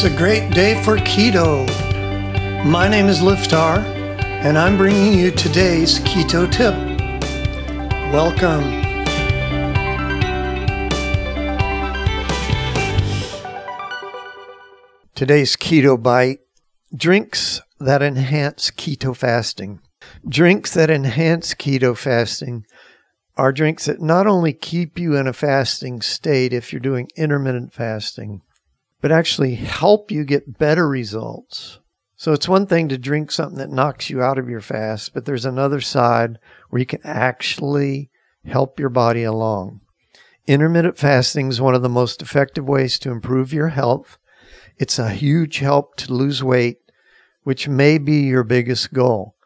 It's a great day for keto. My name is Liftar, and I'm bringing you today's keto tip. Welcome. Today's keto bite drinks that enhance keto fasting. Drinks that enhance keto fasting are drinks that not only keep you in a fasting state if you're doing intermittent fasting, but actually help you get better results. So it's one thing to drink something that knocks you out of your fast, but there's another side where you can actually help your body along. Intermittent fasting is one of the most effective ways to improve your health. It's a huge help to lose weight, which may be your biggest goal.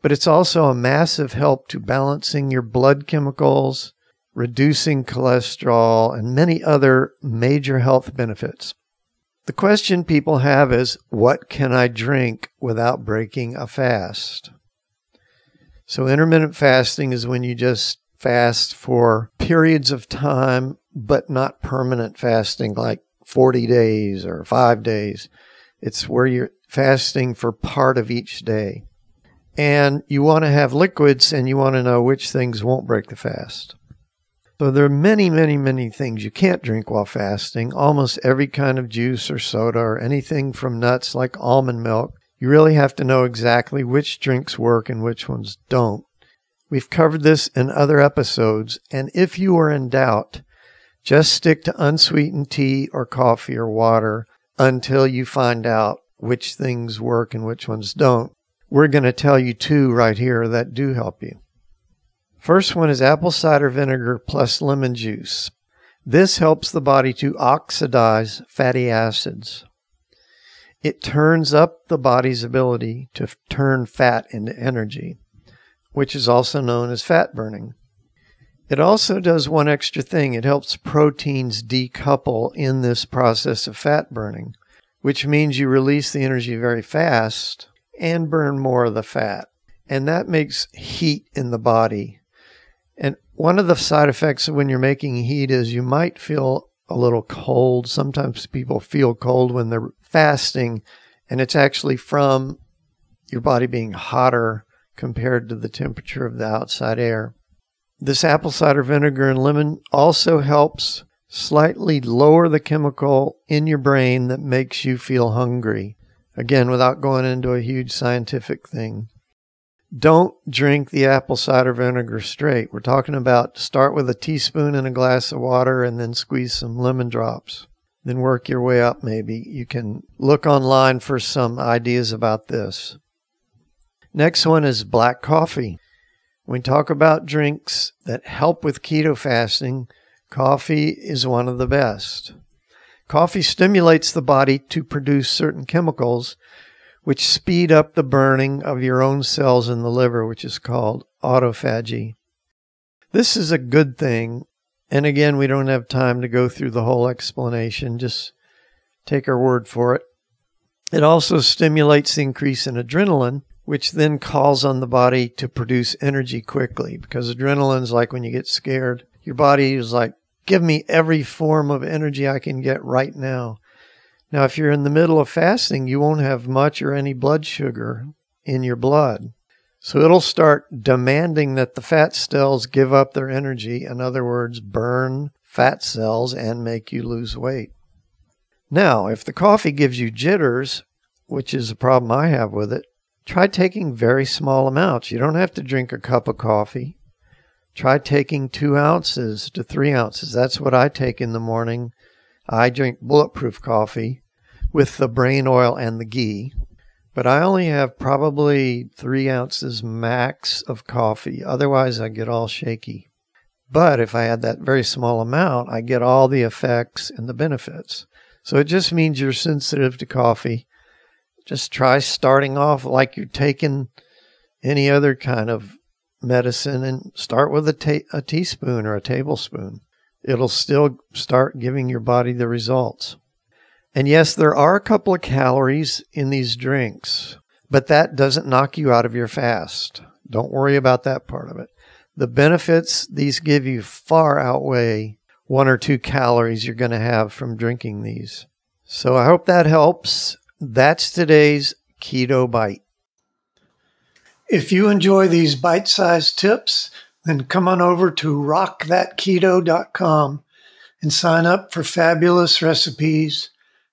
But it's also a massive help to balancing your blood chemicals, reducing cholesterol, and many other major health benefits. The question people have is what can I drink without breaking a fast? So, intermittent fasting is when you just fast for periods of time, but not permanent fasting like 40 days or five days. It's where you're fasting for part of each day. And you want to have liquids and you want to know which things won't break the fast. So there are many, many, many things you can't drink while fasting. Almost every kind of juice or soda or anything from nuts like almond milk. You really have to know exactly which drinks work and which ones don't. We've covered this in other episodes, and if you are in doubt, just stick to unsweetened tea or coffee or water until you find out which things work and which ones don't. We're going to tell you two right here that do help you. First one is apple cider vinegar plus lemon juice. This helps the body to oxidize fatty acids. It turns up the body's ability to turn fat into energy, which is also known as fat burning. It also does one extra thing it helps proteins decouple in this process of fat burning, which means you release the energy very fast and burn more of the fat. And that makes heat in the body and one of the side effects when you're making heat is you might feel a little cold. Sometimes people feel cold when they're fasting, and it's actually from your body being hotter compared to the temperature of the outside air. This apple cider vinegar and lemon also helps slightly lower the chemical in your brain that makes you feel hungry. Again, without going into a huge scientific thing don't drink the apple cider vinegar straight. We're talking about start with a teaspoon in a glass of water and then squeeze some lemon drops. Then work your way up, maybe. You can look online for some ideas about this. Next one is black coffee. When we talk about drinks that help with keto fasting, coffee is one of the best. Coffee stimulates the body to produce certain chemicals which speed up the burning of your own cells in the liver, which is called autophagy. This is a good thing. And again, we don't have time to go through the whole explanation. Just take our word for it. It also stimulates the increase in adrenaline, which then calls on the body to produce energy quickly because adrenaline's like when you get scared. Your body is like, give me every form of energy I can get right now. Now, if you're in the middle of fasting, you won't have much or any blood sugar in your blood. So it'll start demanding that the fat cells give up their energy. In other words, burn fat cells and make you lose weight. Now, if the coffee gives you jitters, which is a problem I have with it, try taking very small amounts. You don't have to drink a cup of coffee. Try taking two ounces to three ounces. That's what I take in the morning. I drink bulletproof coffee with the brain oil and the ghee. But I only have probably three ounces max of coffee. Otherwise, I get all shaky. But if I add that very small amount, I get all the effects and the benefits. So it just means you're sensitive to coffee. Just try starting off like you're taking any other kind of medicine and start with a, ta- a teaspoon or a tablespoon. It'll still start giving your body the results. And yes, there are a couple of calories in these drinks, but that doesn't knock you out of your fast. Don't worry about that part of it. The benefits these give you far outweigh one or two calories you're going to have from drinking these. So I hope that helps. That's today's Keto Bite. If you enjoy these bite sized tips, then come on over to rockthatketo.com and sign up for fabulous recipes,